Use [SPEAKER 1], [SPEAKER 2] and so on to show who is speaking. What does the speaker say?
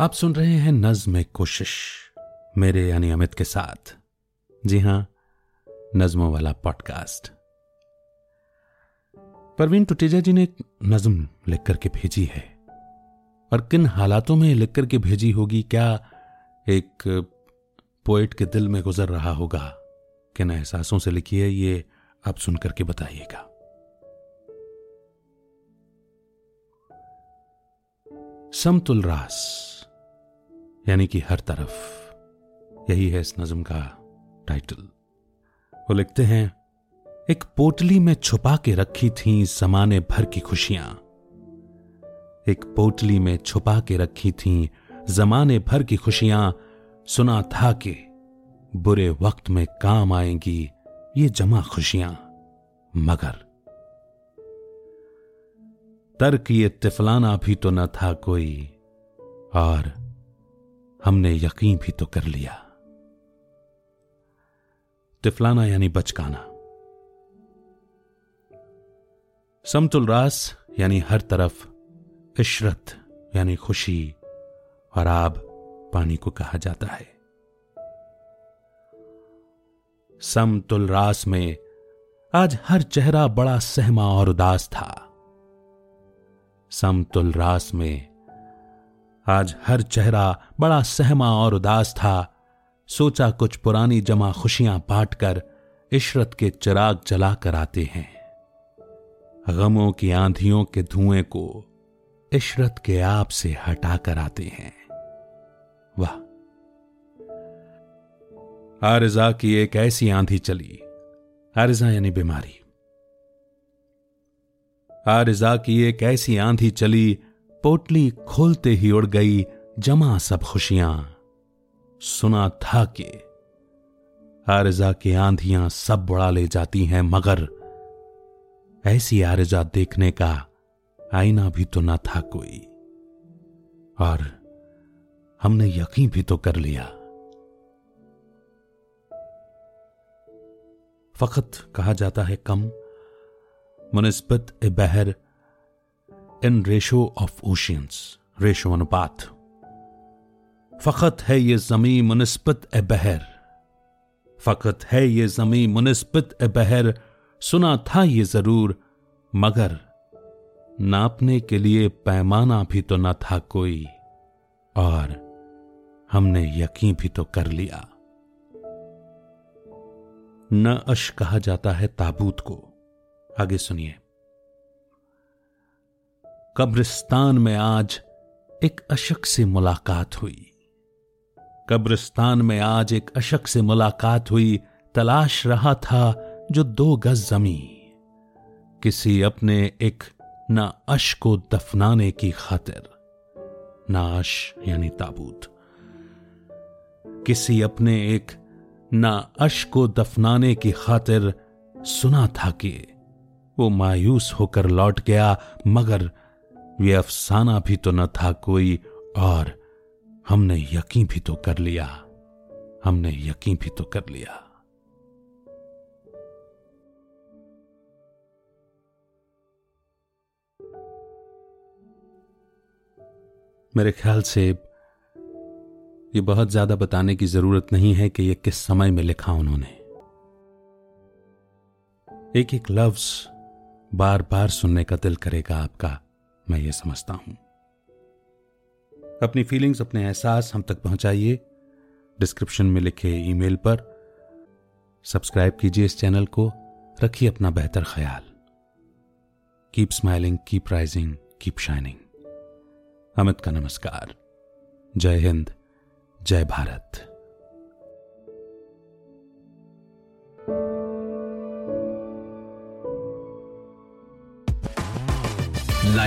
[SPEAKER 1] आप सुन रहे हैं नज्म कोशिश, मेरे यानी अमित के साथ। जी हाँ, नज्मों वाला पॉडकास्ट। परवीन टुटेजा जी ने एक नज्म लिख करके भेजी है। और किन हालातों में लिख करके भेजी होगी, क्या एक पोएट के दिल में गुजर रहा होगा? किन एहसासों से लिखी है, ये आप सुन करके बताइएगा। समतुल रास। यानी कि हर तरफ़। यही है इस नज्म का टाइटल वो लिखते हैं, एक पोटली में छुपा के रखी थी जमाने भर की खुशियाँ। एक पोटली में छुपा के रखी थी जमाने भर की खुशियाँ। सुना था कि बुरे वक्त में काम आएँगी, ये जमा खुशियाँ। मगर तर्क ये तिफलाना भी तो न था कोई। और हमने यकीन भी तो कर लिया। तिफलाना यानी बचकाना। समतुल रास यानी हर तरफ़ इशरत यानी खुशी और आब पानी को कहा जाता है। समतुल रास में आज हर चेहरा बड़ा सहमा और उदास था। समतुल रास में आज हर चेहरा बड़ा सहमा और उदास था। सोचा कुछ पुरानी जमा खुशियाँ बांटकर इशरत के चिराग जलाकर आते हैं। गमों की आंधियों के धुएँ को इशरत के आप से हटाकर आते हैं। वाह। आरिजा की एक ऐसी आंधी चली। आरिजा यानी बीमारी। आरिजा की एक ऐसी आंधी चली पोटली खोलते ही उड़ गई जमा सब खुशियाँ। सुना था कि आरजा की आंधियाँ सब बुढ़ा ले जाती हैं, मगर ऐसी आरजा देखने का आईना भी तो ना था कोई। और हमने यकीन भी तो कर लिया। फकत कहा जाता है कम मुनस्बत ए बहर in ratio of oceans ratio अनुपात फ़कत है ये ज़मी मुनस्बत ए बहर फ़कत है ये ज़मी मुनस्बत ए बहर सुना था ये ज़रूर मगर नापने के लिए पैमाना भी तो न था कोई और हमने यकीन भी तो कर लिया न अश कहा जाता है ताबूत को आगे सुनिए कब्रिस्तान में आज एक अशक से मुलाकात हुई। कब्रिस्तान में आज एक अशक से मुलाकात हुई, तलाश रहा था जो दो गज जमी किसी अपने एक ना अश को दफनाने की खातिर नाश यानी ताबूत। किसी अपने एक ना अश को दफनाने की खातिर सुना था कि वो मायूस होकर लौट गया, मगर ये अफसाना भी तो न था कोई, और हमने यकीन भी तो कर लिया। हमने यकीन भी तो कर लिया। मेरे ख्याल से ये बहुत ज़्यादा बताने की ज़रूरत नहीं है कि ये किस समय में लिखा उन्होंने। एक एक लफ्ज बार बार सुनने का दिल करेगा आपका। मैं ये समझता हूँ। अपनी फीलिंग्स अपने एहसास हम तक पहुंचाइए। डिस्क्रिप्शन में लिखे ईमेल पर सब्सक्राइब कीजिए इस चैनल को। रखिए अपना बेहतर ख्याल। Keep smiling keep rising keep shining Amit का नमस्कार। जय हिंद, जय भारत।